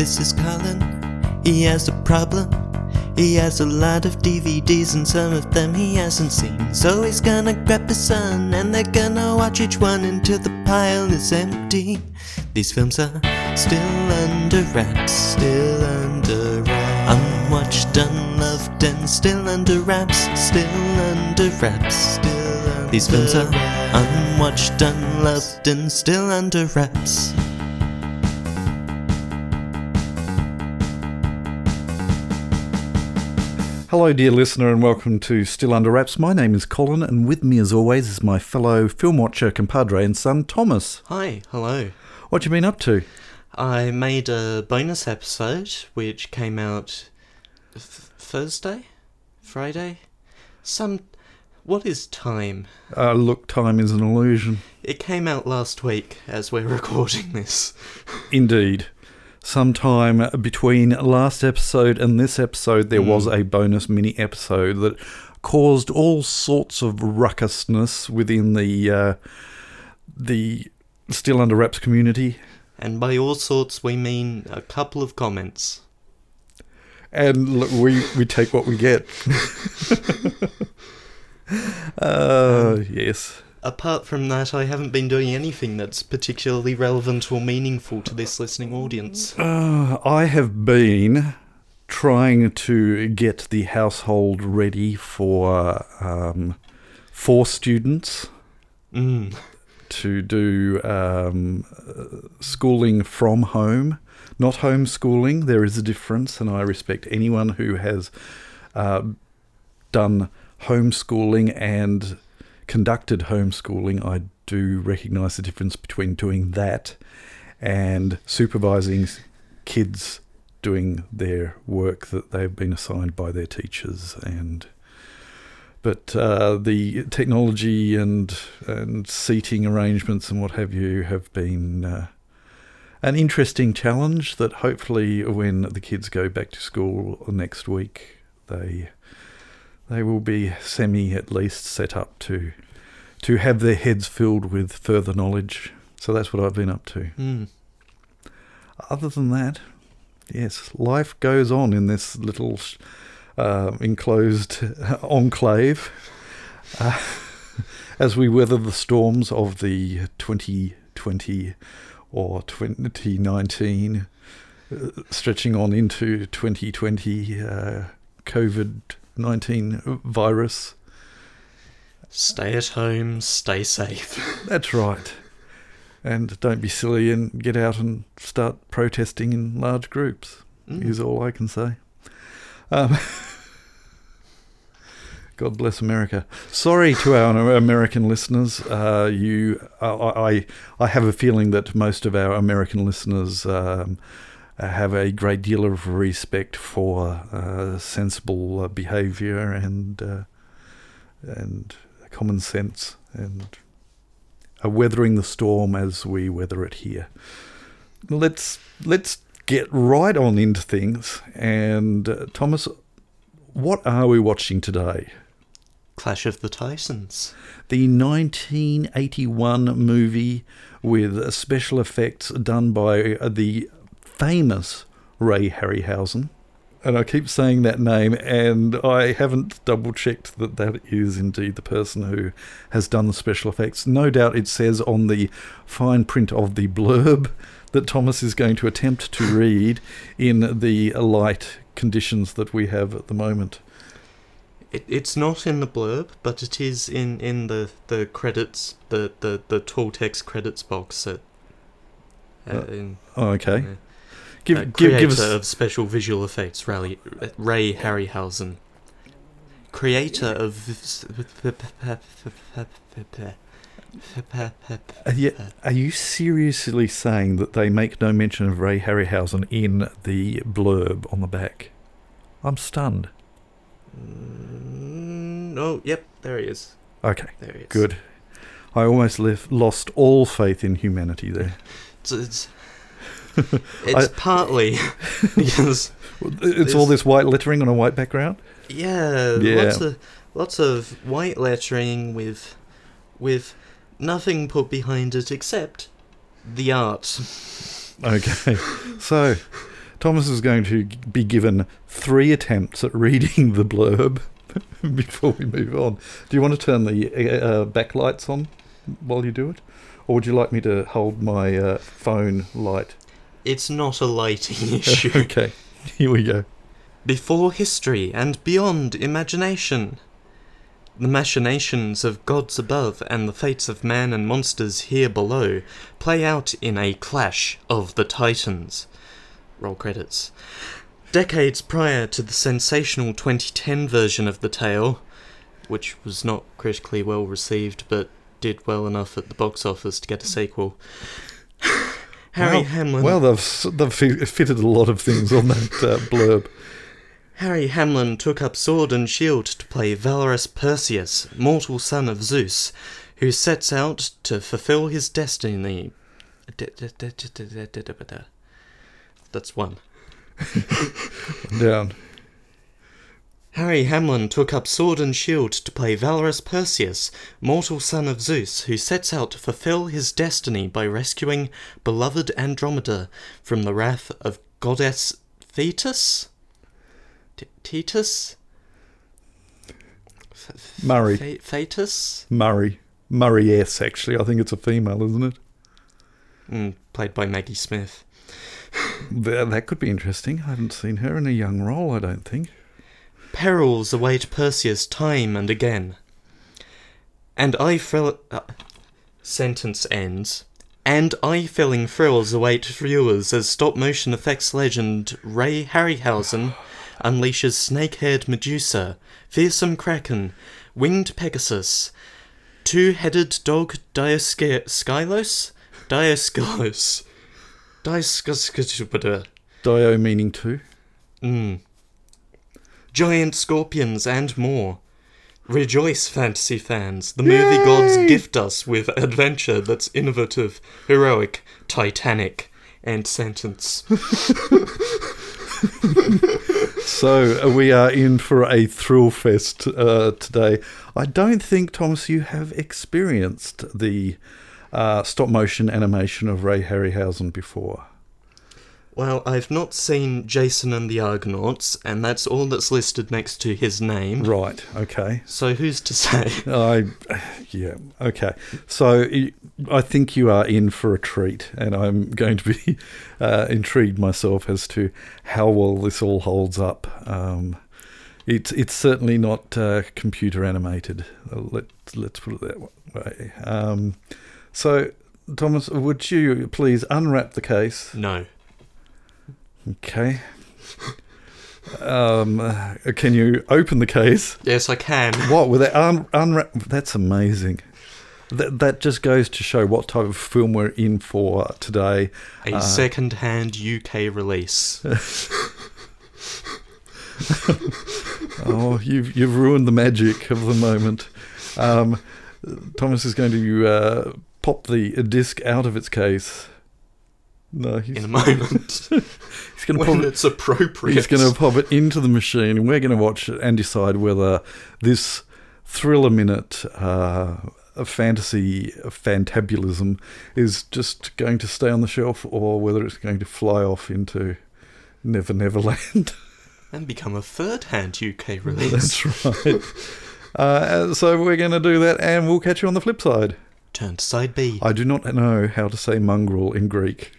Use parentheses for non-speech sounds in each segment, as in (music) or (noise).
This is Colin. He has a problem. He has a lot of DVDs and some of them he hasn't seen. So he's gonna grab his son and they're gonna watch each one until the pile is empty. These films are still under wraps, still under wraps. Unwatched, unloved, and still under wraps, still under wraps, still under These films are unwatched, unloved, and still under wraps. Hello, dear listener, and welcome to Still Under Wraps. My name is Colin, and with me, as always, is my fellow film watcher, compadre, and son, Thomas. Hi, hello. What you been up to? I made a bonus episode which came out th- Thursday, Friday, some. What is time? Uh, look, time is an illusion. It came out last week as we're (laughs) recording this. Indeed. Sometime between last episode and this episode, there was a bonus mini episode that caused all sorts of ruckusness within the uh, the Still Under Wraps community. And by all sorts, we mean a couple of comments. and look, we we take what we get. (laughs) uh, yes. Apart from that, I haven't been doing anything that's particularly relevant or meaningful to this listening audience. Uh, I have been trying to get the household ready for um, four students Mm. to do um, schooling from home, not homeschooling. There is a difference, and I respect anyone who has uh, done homeschooling and conducted homeschooling. I do recognise the difference between doing that and supervising kids doing their work that they've been assigned by their teachers and but uh, the technology and and seating arrangements and what have you have been uh, an interesting challenge that hopefully when the kids go back to school next week they they will be semi at least set up to to have their heads filled with further knowledge. So that's what I've been up to. Mm. other than that yes life goes on in this little uh, enclosed (laughs) enclave uh, (laughs) as we weather the storms of the 2020 or 2019 uh, stretching on into 2020 uh, covid-19 virus Stay at home, stay safe. (laughs) That's right. And don't be silly and get out and start protesting in large groups, Mm. is all I can say. Um, (laughs) God bless America. Sorry to our American listeners. Uh, you, I, I, I have a feeling that most of our American listeners um, have a great deal of respect for uh, sensible uh, behaviour and uh, and common sense and are weathering the storm as we weather it here. Let's let's get right on into things. And uh, Thomas, what are we watching today? Clash of the Titans. The 1981 movie with special effects done by uh, the famous Ray Harryhausen. And I keep saying that name, and I haven't double checked that that is indeed the person who has done the special effects. No doubt it says on the fine print of the blurb that Thomas is going to attempt to read in the light conditions that we have at the moment. It, it's not in the blurb, but it is in, in the, the credits, the, the, the tall text credits box at, uh, Uh, in, Oh, okay. uh, Give, uh, give, us. of special visual effects, Ray, Ray Harryhausen. Creator of... Are you, are you seriously saying that they make no mention of Ray Harryhausen in the blurb on the back? I'm stunned. Mm, oh, yep, there he is. Okay, There he is. good. I almost left, lost all faith in humanity there. It's, it's, it's partly (laughs) because It's all this white lettering on a white background. yeah, Yeah. lots of lots of white lettering with with nothing put behind it except the art. Okay, so Thomas is going to be given three attempts at reading the blurb (laughs) before we move on. Do you want to turn the uh, backlights on while you do it? Or would you like me to hold my uh, phone light? It's not a lighting (laughs) issue. okay, here we go. Before history and beyond imagination. The machinations of gods above and the fates of man and monsters here below play out in a clash of the titans. Roll credits. Decades prior to the sensational 2010 version of the tale, which was not critically well received but did well enough at the box office to get a sequel. Harry well, Hamlin. Well, they've, they've fitted a lot of things on that uh, blurb. Harry Hamlin took up sword and shield to play valorous Perseus, mortal son of Zeus, who sets out to fulfill his destiny. That's one. (laughs) Down. Harry Hamlin took up sword and shield to play valorous Perseus, mortal son of Zeus, who sets out to fulfill his destiny by rescuing beloved Andromeda from the wrath of goddess Thetis? T- Thetis? F- Murray. Thetis? Murray. Murray S, actually. I think it's a female, isn't it? Mm, played by Maggie Smith. Th- That could be interesting. I haven't seen her in a young role, I don't think. Perils await Perseus time and again. And I fell. Uh, sentence ends. And eye filling thrills await viewers as stop motion effects legend Ray Harryhausen unleashes snake haired Medusa, fearsome Kraken, winged Pegasus, two headed dog Dioskilos? Dioskilos. Dioskilos. Dio meaning two. Mm. Giant scorpions and more. Rejoice, fantasy fans. The movie gods gift us with adventure that's innovative, heroic, titanic, and sentence. (laughs) So uh, we are in for a thrill fest uh, today. I don't think, Thomas, you have experienced the uh, stop motion animation of Ray Harryhausen before. Well, I've not seen Jason and the Argonauts, and that's all that's listed next to his name. Right. Okay. So who's to say? (laughs) I, yeah. Okay. So I think you are in for a treat, and I'm going to be (laughs) uh, intrigued myself as to how well this all holds up. Um, it's it's certainly not uh, computer animated. Uh, Let let's put it that way. Um, so, Thomas, would you please unwrap the case? No. Okay. Um, uh, can you open the case? Yes, I can. What with that un- unwrap? That's amazing. That that just goes to show what type of film we're in for today. A Uh, second-hand UK release. (laughs) Oh, you've you've ruined the magic of the moment. Um, Thomas is going to uh, pop the disc out of its case. No, he's, in a moment. (laughs) he's going to when pop it. it's appropriate. He's going to pop it into the machine, and we're going to watch it and decide whether this thriller minute uh, of fantasy fantabulism is just going to stay on the shelf or whether it's going to fly off into Never Never Land. (laughs) and become a third-hand UK release. That's right. Uh, so we're going to do that, and we'll catch you on the flip side. Turn to side B. I do not know how to say mongrel in Greek.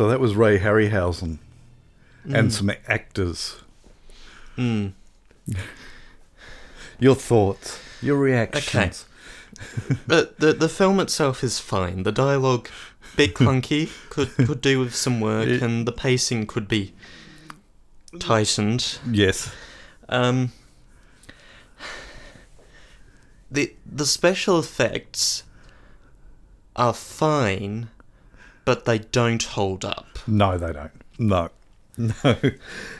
So that was Ray Harryhausen Mm. and some actors. Mm. (laughs) Your thoughts, your reactions. But the the film itself is fine. The dialogue, bit (laughs) clunky, could could do with some work, It- and the pacing could be tightened. Yes. Um, the the special effects are fine, but they don't hold up. No, they don't. No, (laughs) no.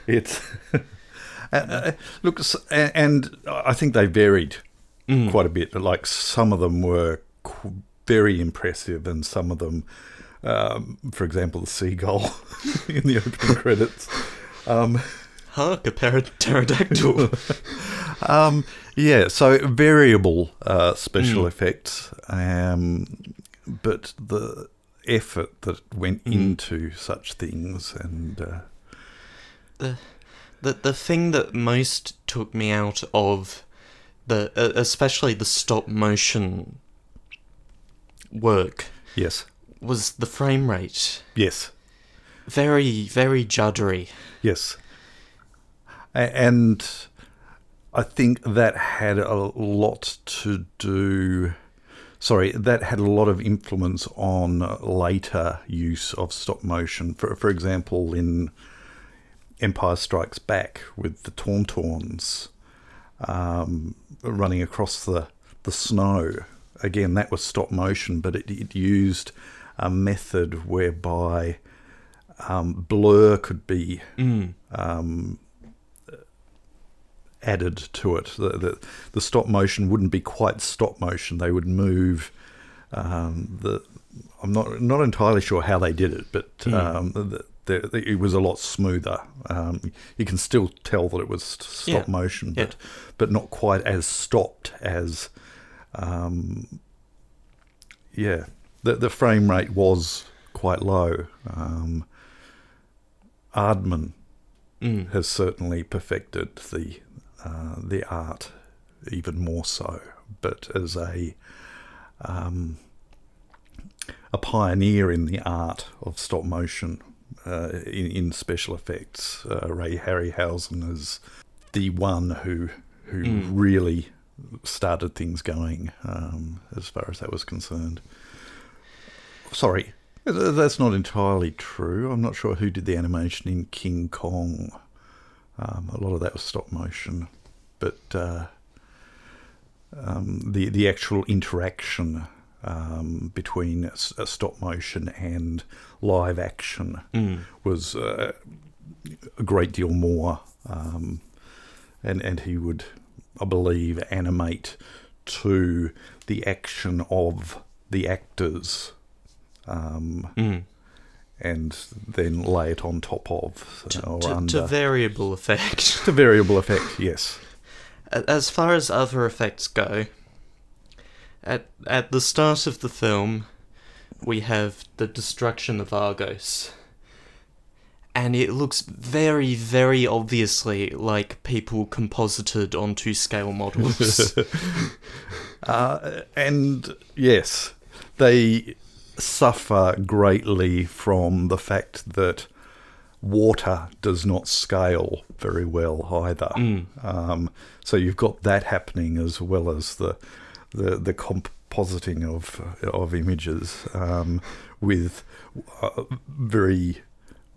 It's (laughs) uh, look, and I think they varied Mm. quite a bit. Like some of them were very impressive, and some of them, um, for example, the seagull (laughs) in the opening credits. Um, Hark, a pterodactyl. um, yeah, so variable uh, special Mm. effects, um, but the effort that went Mm. into such things and. Uh, the the the thing that most took me out of the uh, especially the stop motion work Yes. was the frame rate. Yes. Very very juddery. Yes. A- And I think that had a lot to do. Sorry, that had a lot of influence on later use of stop motion. For, for example, in Empire Strikes Back with the Tauntauns um, running across the, the snow. Again, that was stop motion, but it, it used a method whereby um, blur could be Mm. um, added to it. The, the, the stop motion wouldn't be quite stop motion. They would move um, the. I'm not not entirely sure how they did it, but Hmm. um, the, the, it was a lot smoother. Um, you can still tell that it was stop Yeah. motion, Yeah. but but not quite as stopped as. Um, yeah, the the frame rate was quite low. Um, Aardman Mm. has certainly perfected the uh, the art even more so. But as a um, a pioneer in the art of stop motion uh, in, in special effects, uh, Ray Harryhausen is the one who who Mm. really started things going um, as far as that was concerned. Sorry, that's not entirely true. I'm not sure who did the animation in King Kong. Um, a lot of that was stop motion, but uh, um, the the actual interaction um, between s- uh, stop motion and live action Mm. was uh, a great deal more, um, and and he would, I believe, animate to the action of the actors. Um, Mm. And then lay it on top of To, or to, under. to variable effect. (laughs) To variable effect, yes. As far as other effects go, at at the start of the film, we have the destruction of Argos. And it looks very, very obviously like people composited onto scale models. (laughs) Uh, and yes, they suffer greatly from the fact that water does not scale very well either. Mm. Um, so you've got that happening as well as the the, the compositing of of images um, with uh, very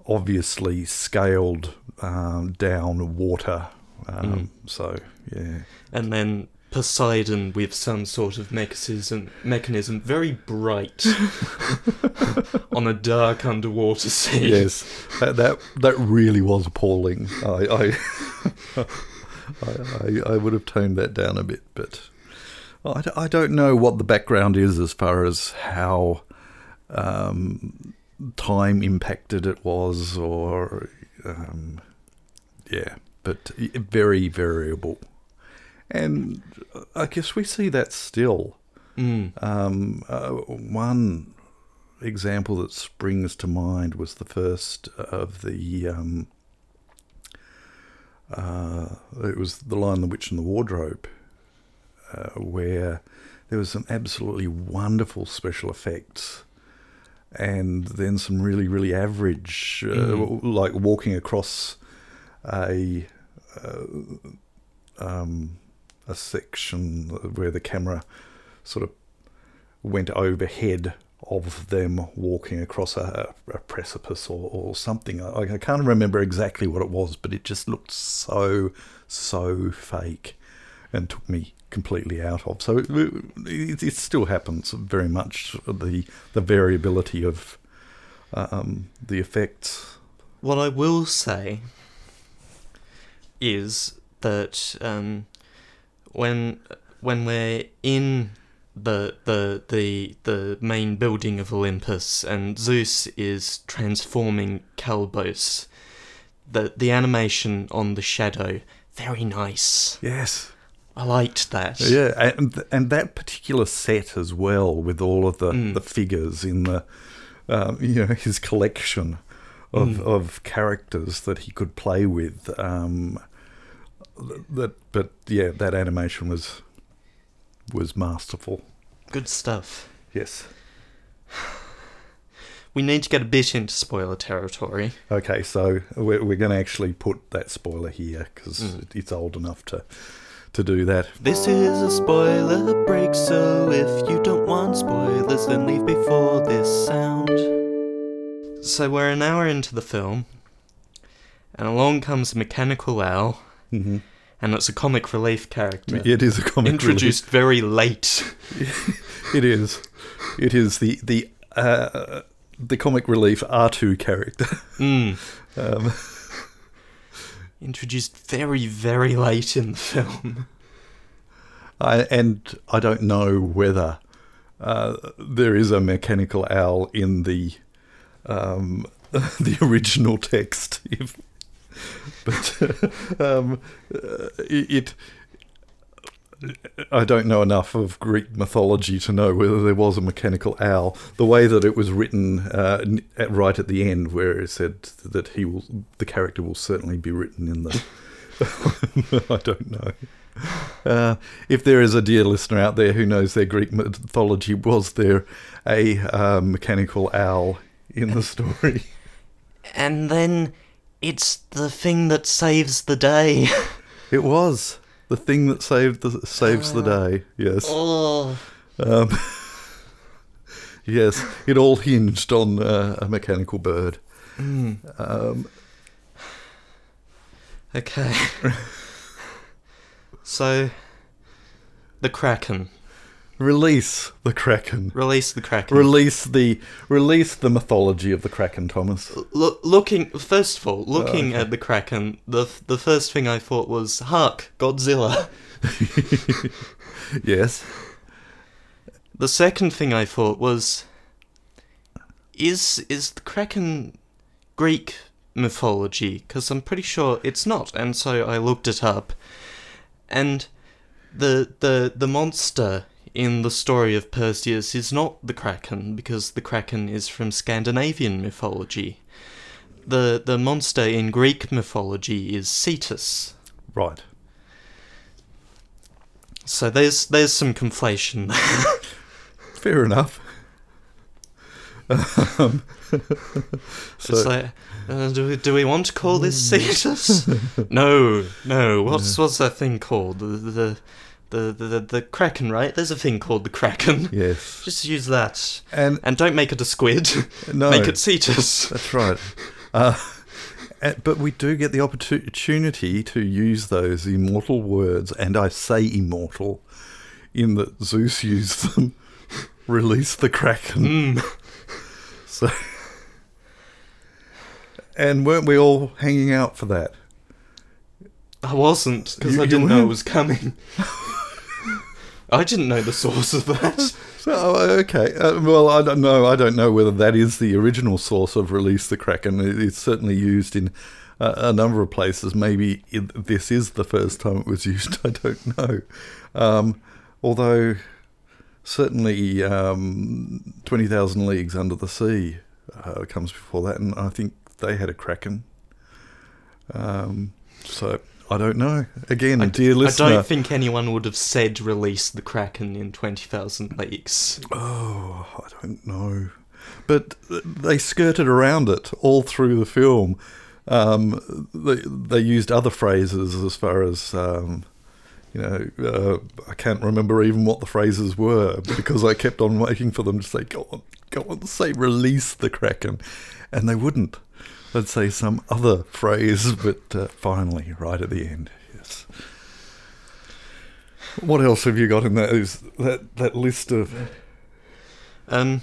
obviously scaled um, down water. Um, So yeah, and then Poseidon with some sort of mechanism, mechanism very bright (laughs) on a dark underwater sea. yes, that, that that really was appalling. I I, (laughs) I, I, I would have toned that down a bit, but I, I don't know what the background is as far as how um, time impacted it was, or um, yeah, but very variable. And I guess we see that still. Mm. Um, uh, one example that springs to mind was the first of the. Um, uh, it was the Lion, the Witch, and the Wardrobe, uh, where there was some absolutely wonderful special effects, and then some really really average, uh, Mm. like walking across a uh, um, a section where the camera sort of went overhead of them walking across a, a precipice or, or something. I, I can't remember exactly what it was, but it just looked so so fake and took me completely out of. So it, it, it still happens very much the the variability of um, the effects. What I will say is that um, when when we're in the the the the main building of Olympus and Zeus is transforming Calibos, the the animation on the shadow very nice. Yes. I liked that. Yeah, and and that particular set as well, with all of the, Mm. the figures in the, um, you know, his collection of Mm. of characters that he could play with. Um, that, but yeah, that animation was was masterful. Good stuff. Yes. We need to get a bit into spoiler territory. Okay, so we're we're going to actually put that spoiler here because Mm. it's old enough to to do that. This is a spoiler break, so if you don't want spoilers, then leave before this sound. So we're an hour into the film, and along comes a mechanical owl, hmm and it's a comic relief character. It is a comic relief. Introduced very late. (laughs) It is. It is the the uh, the comic relief R two character. Mm. (laughs) Um, (laughs) Introduced very, very late in the film. I, and I don't know whether uh, there is a mechanical owl in the um, the original text. If, (laughs) but um, uh, it. I don't know enough of Greek mythology to know whether there was a mechanical owl. The way that it was written, uh, at, right at the end, where it said that he will, the character will certainly be written in the. (laughs) I don't know. Uh, if there is a dear listener out there who knows their Greek mythology, was there a uh, mechanical owl in the story? And then it's the thing that saves the day. It was the thing that saved the saves the day. Yes, oh. um, (laughs) yes. It all hinged on uh, a mechanical bird. Mm. Um, Okay. (laughs) so, the Kraken. Release the kraken. Release the Kraken. Release the release the mythology of the kraken, Thomas. Lo- looking, first of all, oh, looking okay. at the Kraken, the the first thing I thought was, "Hark, Godzilla." (laughs) yes. The second thing I thought was, "Is is the Kraken Greek mythology?" Because I'm pretty sure it's not, and so I looked it up, and the the the monster in the story of Perseus is not the Kraken because the Kraken is from Scandinavian mythology. The the monster in Greek mythology is Cetus. Right. So there's there's some conflation (laughs) there. Fair enough. Um, so, it's like, uh, do we do we want to call this Cetus? (laughs) no, no. What's what's that thing called? The the the the, the, Kraken, right? There's a thing called the Kraken. (laughs) yes. (laughs) Just use that, And and don't make it a squid. (laughs) no, Make it Cetus. that's right. Uh, but we do get the opportunity to use those immortal words, and I say immortal, in that Zeus used them. Release the kraken. Mm. So, and weren't we all hanging out for that? I wasn't because I didn't know it was coming. I didn't know the source of that. (laughs) Oh, okay, uh, well I don't know. I don't know whether that is the original source of release the kraken. It's certainly used in uh, a number of places. Maybe it, this is the first time it was (laughs) used. I don't know. Um, although certainly um, twenty thousand leagues under the sea uh, comes before that, and I think they had a kraken. Um, so I don't know. Again, I, dear listener. I don't think anyone would have said release the Kraken in 20,000 Leagues. Oh, I don't know. but they skirted around it all through the film. Um, they they used other phrases as far as um, you know. Uh, I can't remember even what the phrases were because I kept on waiting for them to say, "Go on, go on, say release the kraken," and they wouldn't. They'd say some other phrase, but uh, finally, right at the end, yes. What else have you got in that that that list of? Um,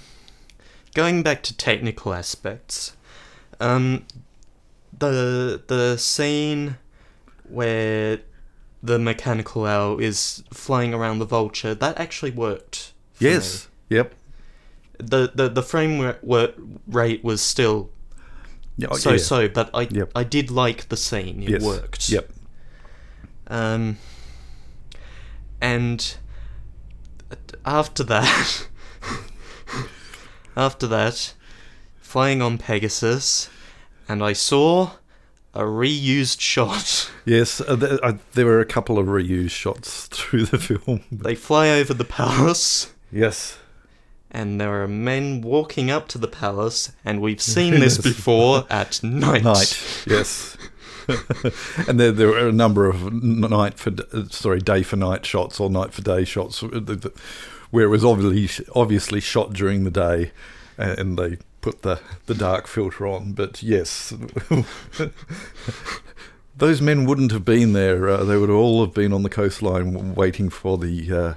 going back to technical aspects, um, the the scene where the mechanical owl is flying around the vulture that actually worked. for Yes. Yep. The the the frame ra- rate was still Yeah, so yeah. so, but I Yep. I did like the scene. It Yes. worked. Yep. Um, and after that, (laughs) after that, flying on Pegasus, and I saw a reused shot. (laughs) Yes, uh, th- uh, there were a couple of reused shots (laughs) through the film. They fly over the palace, Yes. And there are men walking up to the palace, and we've (laughs) seen this before at night. Night. Yes. (laughs) and there, there were a number of night for uh, sorry day for night shots or night for day shots uh, where it was obviously obviously shot during the day, and they put the the dark filter on. But yes, (laughs) those men wouldn't have been there. Uh, they would all have been on the coastline waiting for the. Uh,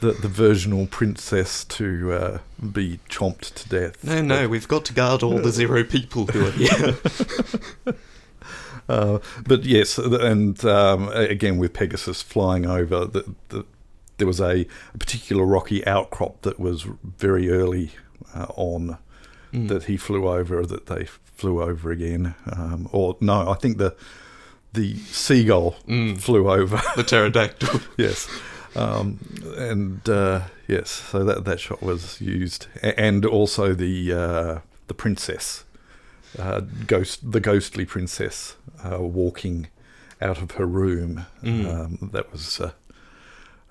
the, the virginal princess to uh, be chomped to death. No, no, we've got to guard all the zero people who are here. (laughs) Uh, but yes, and um, again with Pegasus flying over, the, the, there was a, a particular rocky outcrop that was very early uh, on Mm. that he flew over. That they flew over again, um, or no, I think the the seagull Mm. flew over. the pterodactyl. (laughs) yes. Um, and uh, yes, so that that shot was used, and also the uh, the princess, uh, ghost, the ghostly princess, uh, walking out of her room. Mm. Um, that was uh,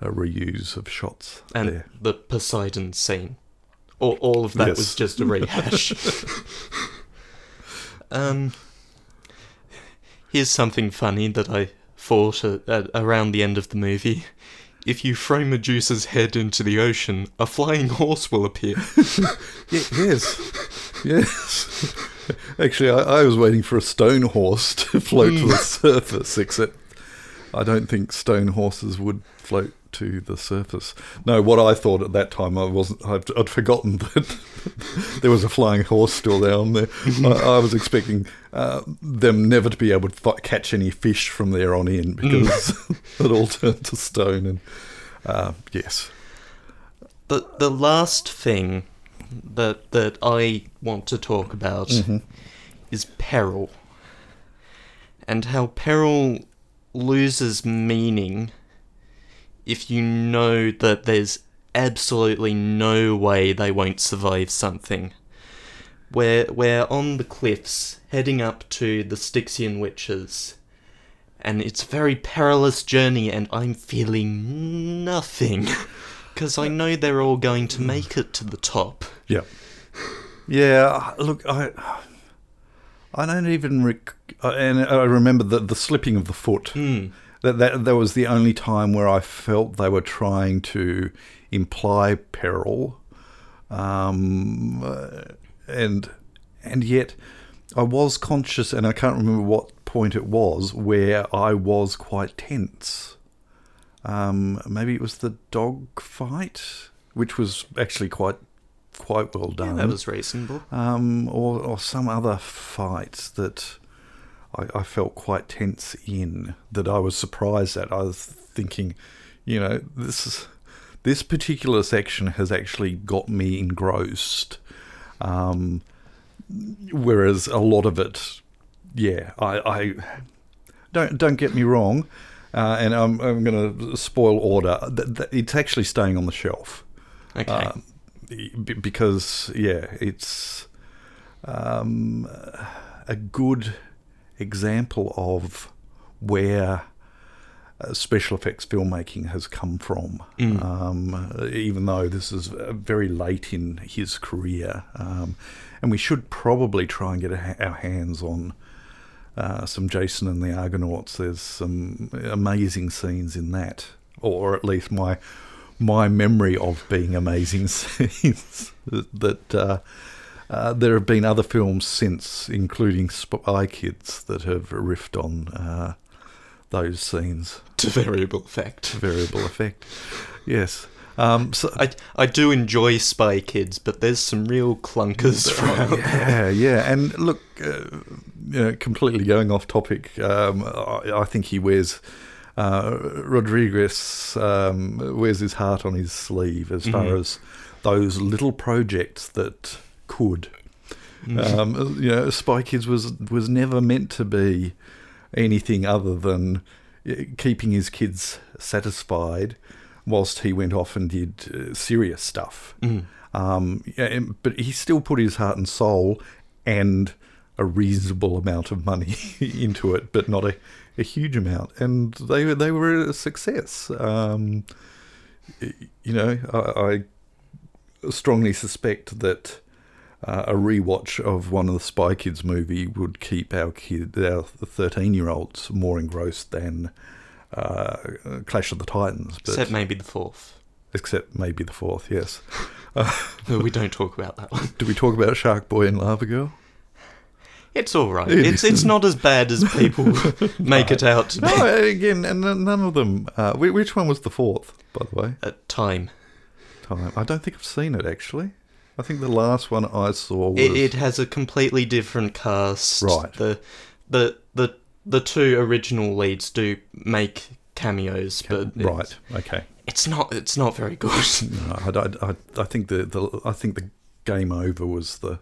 a reuse of shots and there. the Poseidon scene. All, all of that Yes. was just a rehash. (laughs) um, here's something funny that I thought at, around the end of the movie. If you throw Medusa's head into the ocean, a flying horse will appear. (laughs) Yes, yes. Actually, I, I was waiting for a stone horse to (laughs) float to the hmm. surface, except I don't think stone horses would float to the surface. No, what I thought at that time, I wasn't. I'd, I'd forgotten (laughs) that there was a flying horse still down there. I, (laughs) I was expecting uh, them never to be able to fi- catch any fish from there on in because (laughs) it all turned to stone. And uh, yes, The the last thing that that I want to talk about is peril. And how peril loses meaning if you know that there's absolutely no way they won't survive something. We're, we're on the cliffs, heading up to the Stygian Witches, and it's a very perilous journey, and I'm feeling nothing. (laughs) Because I know they're all going to make it to the top. Yeah. Yeah, look, I I don't even rec- and I remember the the slipping of the foot. Hmm. That that that was the only time where I felt they were trying to imply peril. Um and and yet I was conscious and I can't remember what point it was where I was quite tense. Um, maybe it was the dog fight, which was actually quite quite well Yeah, done that was reasonable. um, or, or some other fight that I, I felt quite tense in that I was surprised at. I was thinking, you know, this is, this particular section has actually got me engrossed, um, whereas a lot of it, yeah, I, I don't don't get me wrong, uh, and I'm I'm going to spoil order. It's actually staying on the shelf Okay. b- because yeah, it's um, a good example of where uh, special effects filmmaking has come from. Mm. Um, even though this is uh, very late in his career, um, and we should probably try and get a, our hands on uh, some Jason and the Argonauts. There's some amazing scenes in that, or at least my my memory of being amazing (laughs) scenes that. Uh, uh, there have been other films since, including Spy Kids, that have riffed on uh, those scenes. (laughs) To variable effect. Variable effect. Yes. Um, so, I I do enjoy Spy Kids, but there's some real clunkers throughout. yeah, yeah. And look, uh, you know, completely going off topic. Um, I, I think he wears uh, Rodriguez um, wears his heart on his sleeve as far Mhm. as those little projects that could. Mm. Um, you know, Spy Kids was was never meant to be anything other than uh, keeping his kids satisfied, whilst he went off and did uh, serious stuff. Mm. Um, and- but he still put his heart and soul and a reasonable amount of money (laughs) into it, but not a, a huge amount. And they were they were a success. Um, you know, I, I strongly suspect that uh, a rewatch of one of the Spy Kids movie would keep our kid, our thirteen year olds, more engrossed than uh, Clash of the Titans. But, Except maybe the fourth. except maybe the fourth. Yes. (laughs) No, we don't talk about that one. Do we talk about Shark Boy and Lava Girl? It's all right. It It's it's not as bad as people (laughs) make it out to be. No, again, and none of them. Uh, which one was the fourth, by the way? At time, Time. I don't think I've seen it actually. I think the last one I saw was it, it has a completely different cast. Right. The the the the two original leads do make cameos, but right. Okay. it's not it's not very good. (laughs) No, I, I, I, think the, the I think the Game Over was the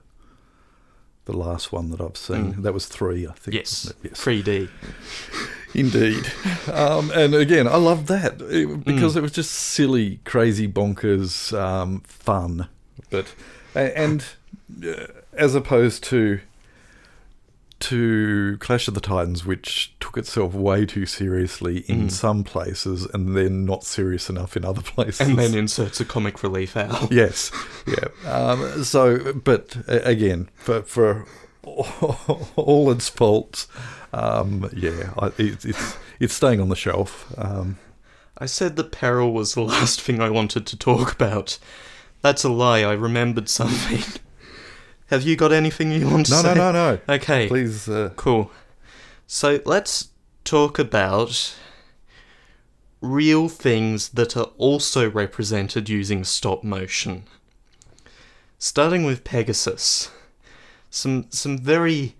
the last one that I've seen. Mm. That was three, I think. yes. Yes. 3D. (laughs) Indeed. Um, and again, I love that Mm. it- because it was just silly, crazy, bonkers um, fun. But and uh, as opposed to to Clash of the Titans, which took itself way too seriously in Mm. some places and then not serious enough in other places. And then inserts a comic relief owl. (laughs) yes, yeah. Um, so, but again, for for (laughs) all its faults, um, yeah, I, it, it's it's staying on the shelf. Um, I said that peril was the last thing I wanted to talk about. That's a lie. I remembered something. (laughs) Have you got anything you want to no, say? no, no, no. No. Okay. Please, uh, Cool. So let's talk about real things that are also represented using stop motion. Starting with Pegasus. Some some very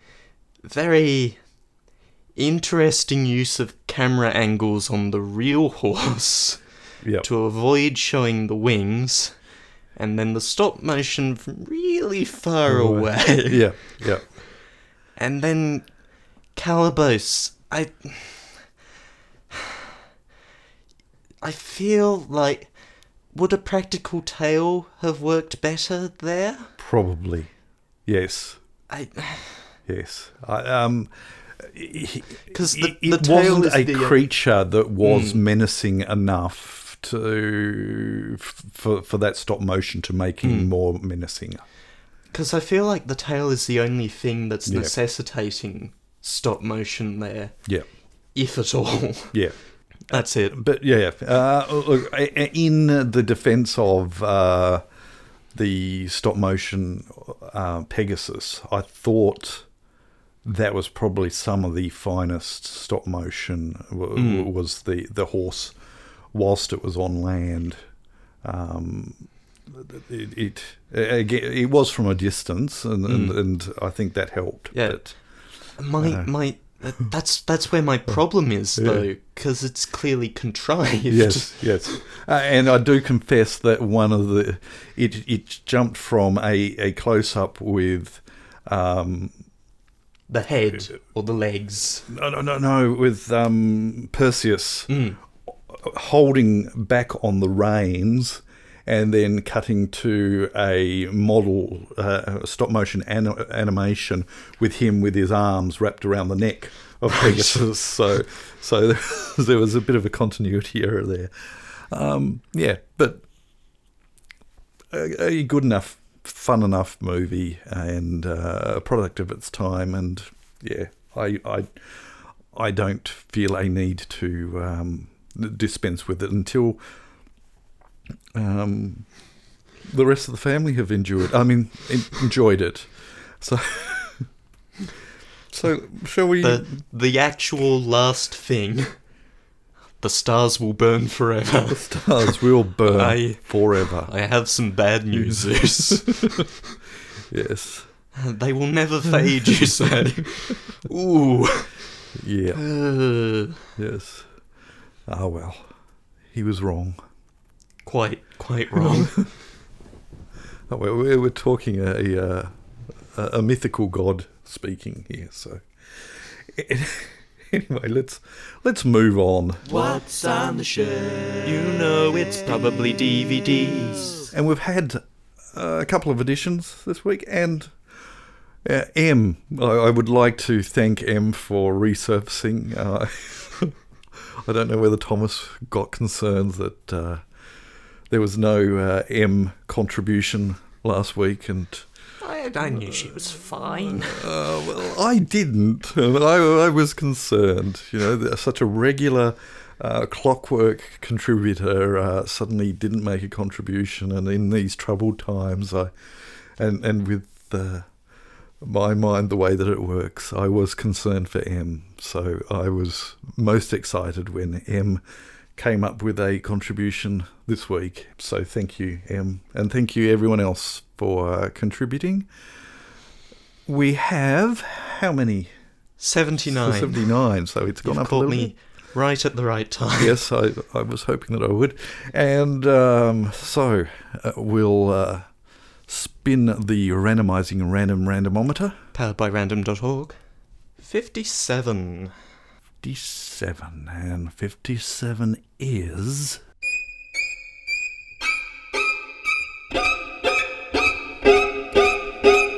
very interesting use of camera angles on the real (laughs) horse yeah, to avoid showing the wings and then the stop motion from really far Away. away. (laughs) yeah, yeah. And then Calibos, I I feel like would a practical tail have worked better there? Probably, yes, I yes. I, um, it, 'Cause the- it the tail wasn't is a the, uh, creature that was Mm. menacing enough to for for that stop motion to make him Mm. more menacing. because I feel like the tail is the only thing that's Yeah. necessitating stop motion there, Yeah, if at all. (laughs) yeah. That's it. But yeah, yeah. Uh, look, in the defense of uh, the stop motion uh, Pegasus, I thought that was probably some of the finest stop motion. W- Mm. Was the the horse whilst it was on land. Um, it, it it was from a distance, and, and, Mm. and I think that helped. Yeah. But My Uh, my that's that's where my problem is Yeah. though, because it's clearly contrived. Yes, yes, uh, and I do confess that one of the it it jumped from a, a close up with um The head or the legs. no no no no with um Perseus Mm. Holding back on the reins and then cutting to a model uh, stop motion an- animation with him with his arms wrapped around the neck of Pegasus. (laughs) so, so (laughs) there was a bit of a continuity error there. Um, yeah, but a, a, good enough, fun enough movie and uh, a product of its time. And yeah, I, I, I don't feel a need to um, dispense with it until um, the rest of the family have enjoyed. I mean, enjoyed it. So. (laughs) So, shall we? The, the actual last thing. The stars will burn forever. The stars will burn I, forever. I have some bad news, Zeus. (laughs) yes. They will never fade, you say. (laughs) Ooh. Yeah. Uh, yes. Ah, well. He was wrong. Quite, quite wrong. (laughs) oh, we're, we're talking a, a, a mythical god speaking here. So (laughs) anyway, let's let's move on. What's on the shelf? You know it's probably DVDs. And we've had uh, a couple of editions this week, and uh, M. I, I would like to thank M for resurfacing. Uh, (laughs) I don't know whether Thomas got concerned that uh, there was no uh, M contribution last week, and I, I knew she was fine. Uh, well, I didn't. I, I was concerned. You know, such a regular uh, clockwork contributor uh, suddenly didn't make a contribution, and in these troubled times, I and and with my mind the way that it works, I was concerned for M. So I was most excited when M came up with a contribution this week. So thank you, M, and thank you everyone else for uh, contributing. We have how many? 79. 79, so it's gone You've up a little me bit. right at the right time. yes, I, I was hoping that I would. And um, so uh, we'll uh, spin the randomizing random randomometer. Powered by random.org. 57. 57. And 57 is.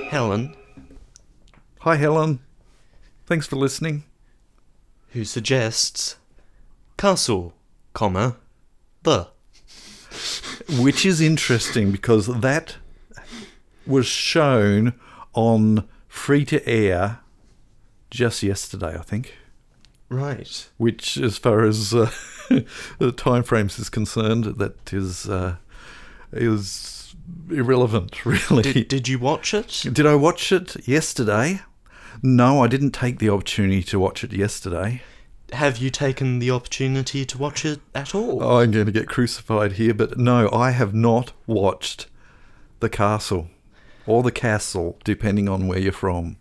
Helen. Hi, Helen. Thanks for listening. Who suggests castle, comma, the. Which is interesting because that was shown on free to air just yesterday, I think. Right. Which, as far as uh, (laughs) the time frames is concerned, that is uh, is irrelevant, (laughs) really. Did, did you watch it? Did I watch it yesterday? No, I didn't take the opportunity to watch it yesterday. Have you taken the opportunity to watch it at all? Oh, I'm going to get crucified here, but no, I have not watched The Castle or The Castle, depending on where you're from.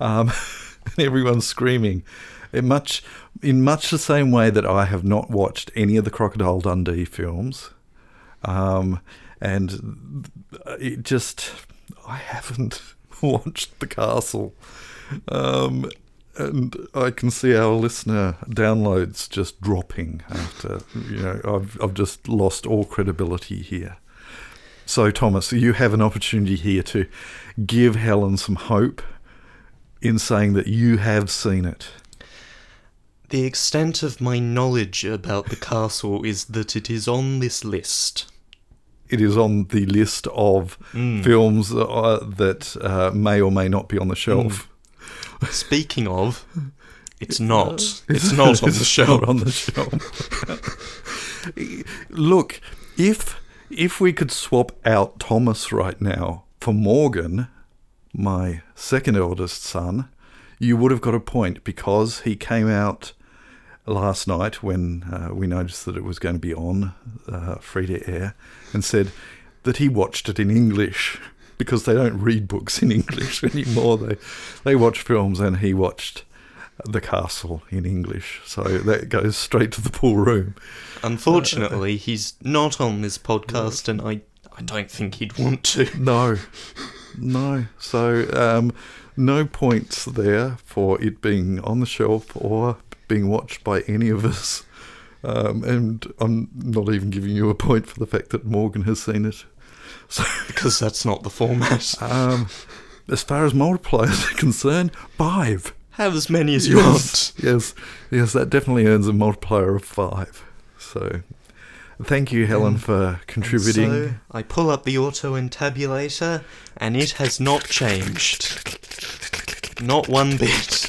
Um, (laughs) everyone's screaming in much in much the same way that I have not watched any of the Crocodile Dundee films, um, and it just I haven't (laughs) watched The Castle, um, and I can see our listener downloads just dropping after you know I've I've just lost all credibility here. So Thomas, you have an opportunity here to give Helen some hope in saying that you have seen it. The extent of my knowledge about the castle is that it is on this list. It is on the list of mm. films uh, that uh, may or may not be on the shelf. Mm. Speaking of, it's (laughs) not. It's (laughs) not on the shelf. on the shelf. (laughs) Look, if if we could swap out Thomas right now for Morgan, my second eldest son, you would have got a point because he came out last night when uh, we noticed that it was going to be on uh, free to air and said that he watched it in English because they don't read books in (laughs) English anymore. They they watch films, and he watched The Castle in English, so that goes straight to the pool room. Unfortunately, uh, he's not on this podcast, and I I don't think he'd want to. No, no. So um, no points there for it being on the shelf or being watched by any of us Um, and I'm not even giving you a point for the fact that Morgan has seen it. So, (laughs) Because that's not the format. um, as far as multipliers are concerned, five. Have as many as you yes, yes, yes, that definitely earns a multiplier of five. So, thank you, Helen, And- for contributing. So I pull up the auto entabulator, and it has not changed. Not one bit.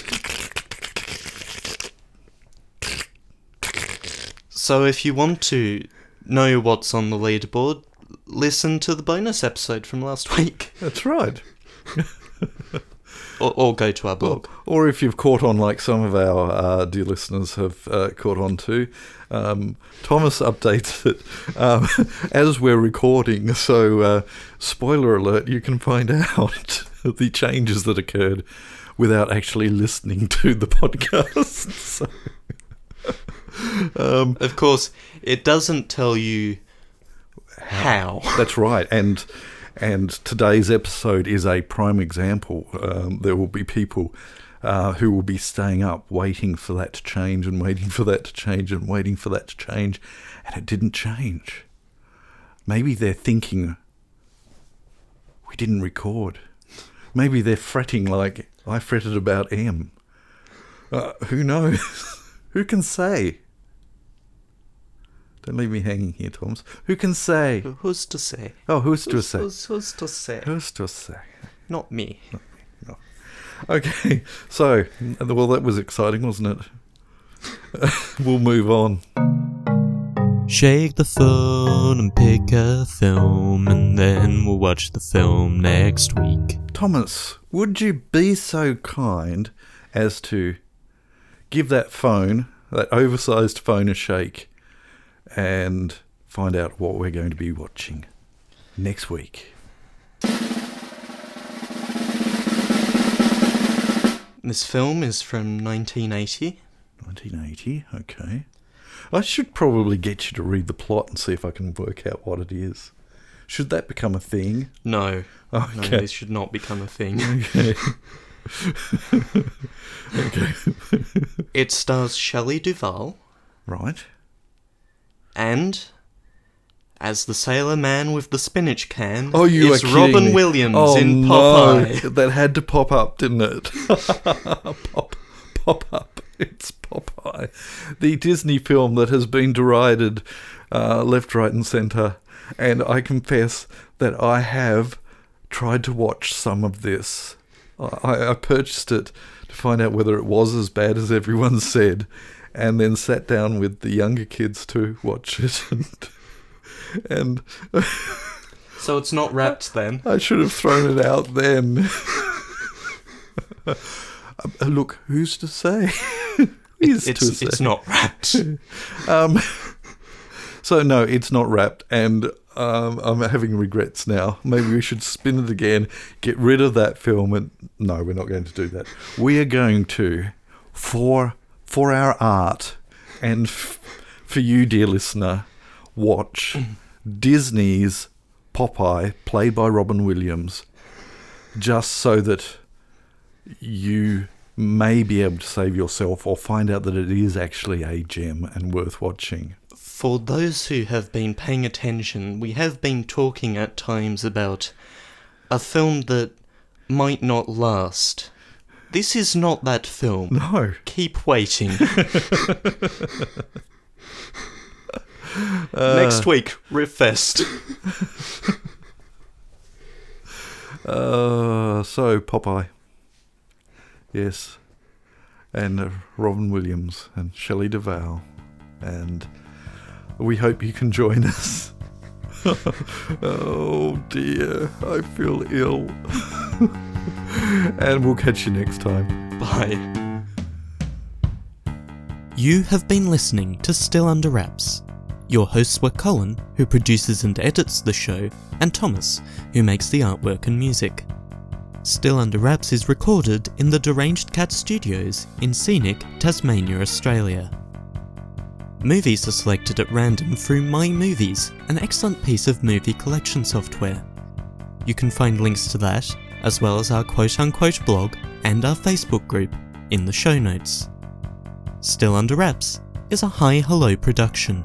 So if you want to know what's on the leaderboard, listen to the bonus episode from last (laughs) week. That's right. (laughs) Or, or go to our blog. Or if you've caught on, like some of our uh, dear listeners have uh, caught on to, um, Thomas updates it um, (laughs) as we're recording. So, uh, spoiler alert, you can find out (laughs) the changes that occurred without actually listening to the podcast. (laughs) so, um, Of course, it doesn't tell you how. That's right, and and today's episode is a prime example. Um, there will be people uh, who will be staying up, waiting for that to change, and waiting for that to change, and waiting for that to change, and it didn't change. Maybe they're thinking we didn't record. Maybe they're fretting like I fretted about M. Uh, who knows? (laughs) who can say? Don't leave me hanging here, Thomas. Who can say? Who's to say? Oh, who's to Who's, say? who's, who's to say? Who's to say? Not me. Okay, (laughs) so well, that was exciting, wasn't it? (laughs) we'll move on. Shake the phone and pick a film, and then we'll watch the film next week. Thomas, would you be so kind as to give that phone, that oversized phone, a shake, and find out what we're going to be watching next week? This film is from 1980. 1980. Okay. I should probably get you to read the plot and see if I can work out what it is. Should that become a thing? No, (laughs) no, Okay. this should not become a thing. (laughs) Okay. (laughs) okay. it stars Shelley Duvall Right. And, as the sailor man with the spinach can, Oh, you is are kidding Robin me. Williams oh, in no. Popeye. (laughs) That had to pop up, didn't it? (laughs) pop, pop up. It's Popeye, the Disney film that has been derided uh, left, right, and centre. And I confess that I have tried to watch some of this. I, I purchased it to find out whether it was as bad as everyone (laughs) said, and then sat down with the younger kids to watch it. And, (laughs) and So it's not wrapped then. I should have thrown it out then. (laughs) Uh, Look, who's to say? (laughs) Who's It's, to say? it's not wrapped. Um, so no, it's not wrapped, and um, I'm having regrets now. Maybe we should spin it again, get rid of that film, and no, we're not going to do that. We are going to, for for our art, and f- for you, dear listener, watch Disney's Popeye, played by Robin Williams, just so that you may be able to save yourself or find out that it is actually a gem and worth watching. For those who have been paying attention, we have been talking at times about a film that might not last. This is not that film. No. Keep waiting. (laughs) Uh, Next week, Riffest. (laughs) Uh, so Popeye. Yes. And uh, Robin Williams and Shelley Duvall. And we hope you can join us. (laughs) oh dear, I feel ill. (laughs) and we'll catch you next time. Bye. You have been listening to Still Under Wraps. Your hosts were Colin, who produces and edits the show, and Thomas, who makes the artwork and music. Still Under Wraps is recorded in the Deranged Cat Studios in scenic Tasmania, Australia. Movies are selected at random through My Movies, an excellent piece of movie collection software. You can find links to that, as well as our quote unquote blog and our Facebook group, in the show notes. Still Under Wraps is a Hi Hello production.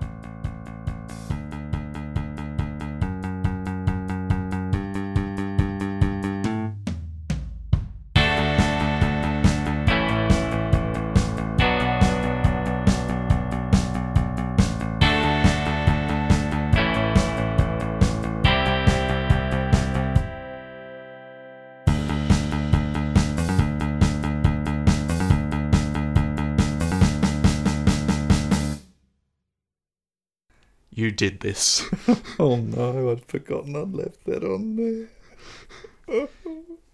Did this. (laughs) Oh no, I'd forgotten I'd left that on there. (laughs)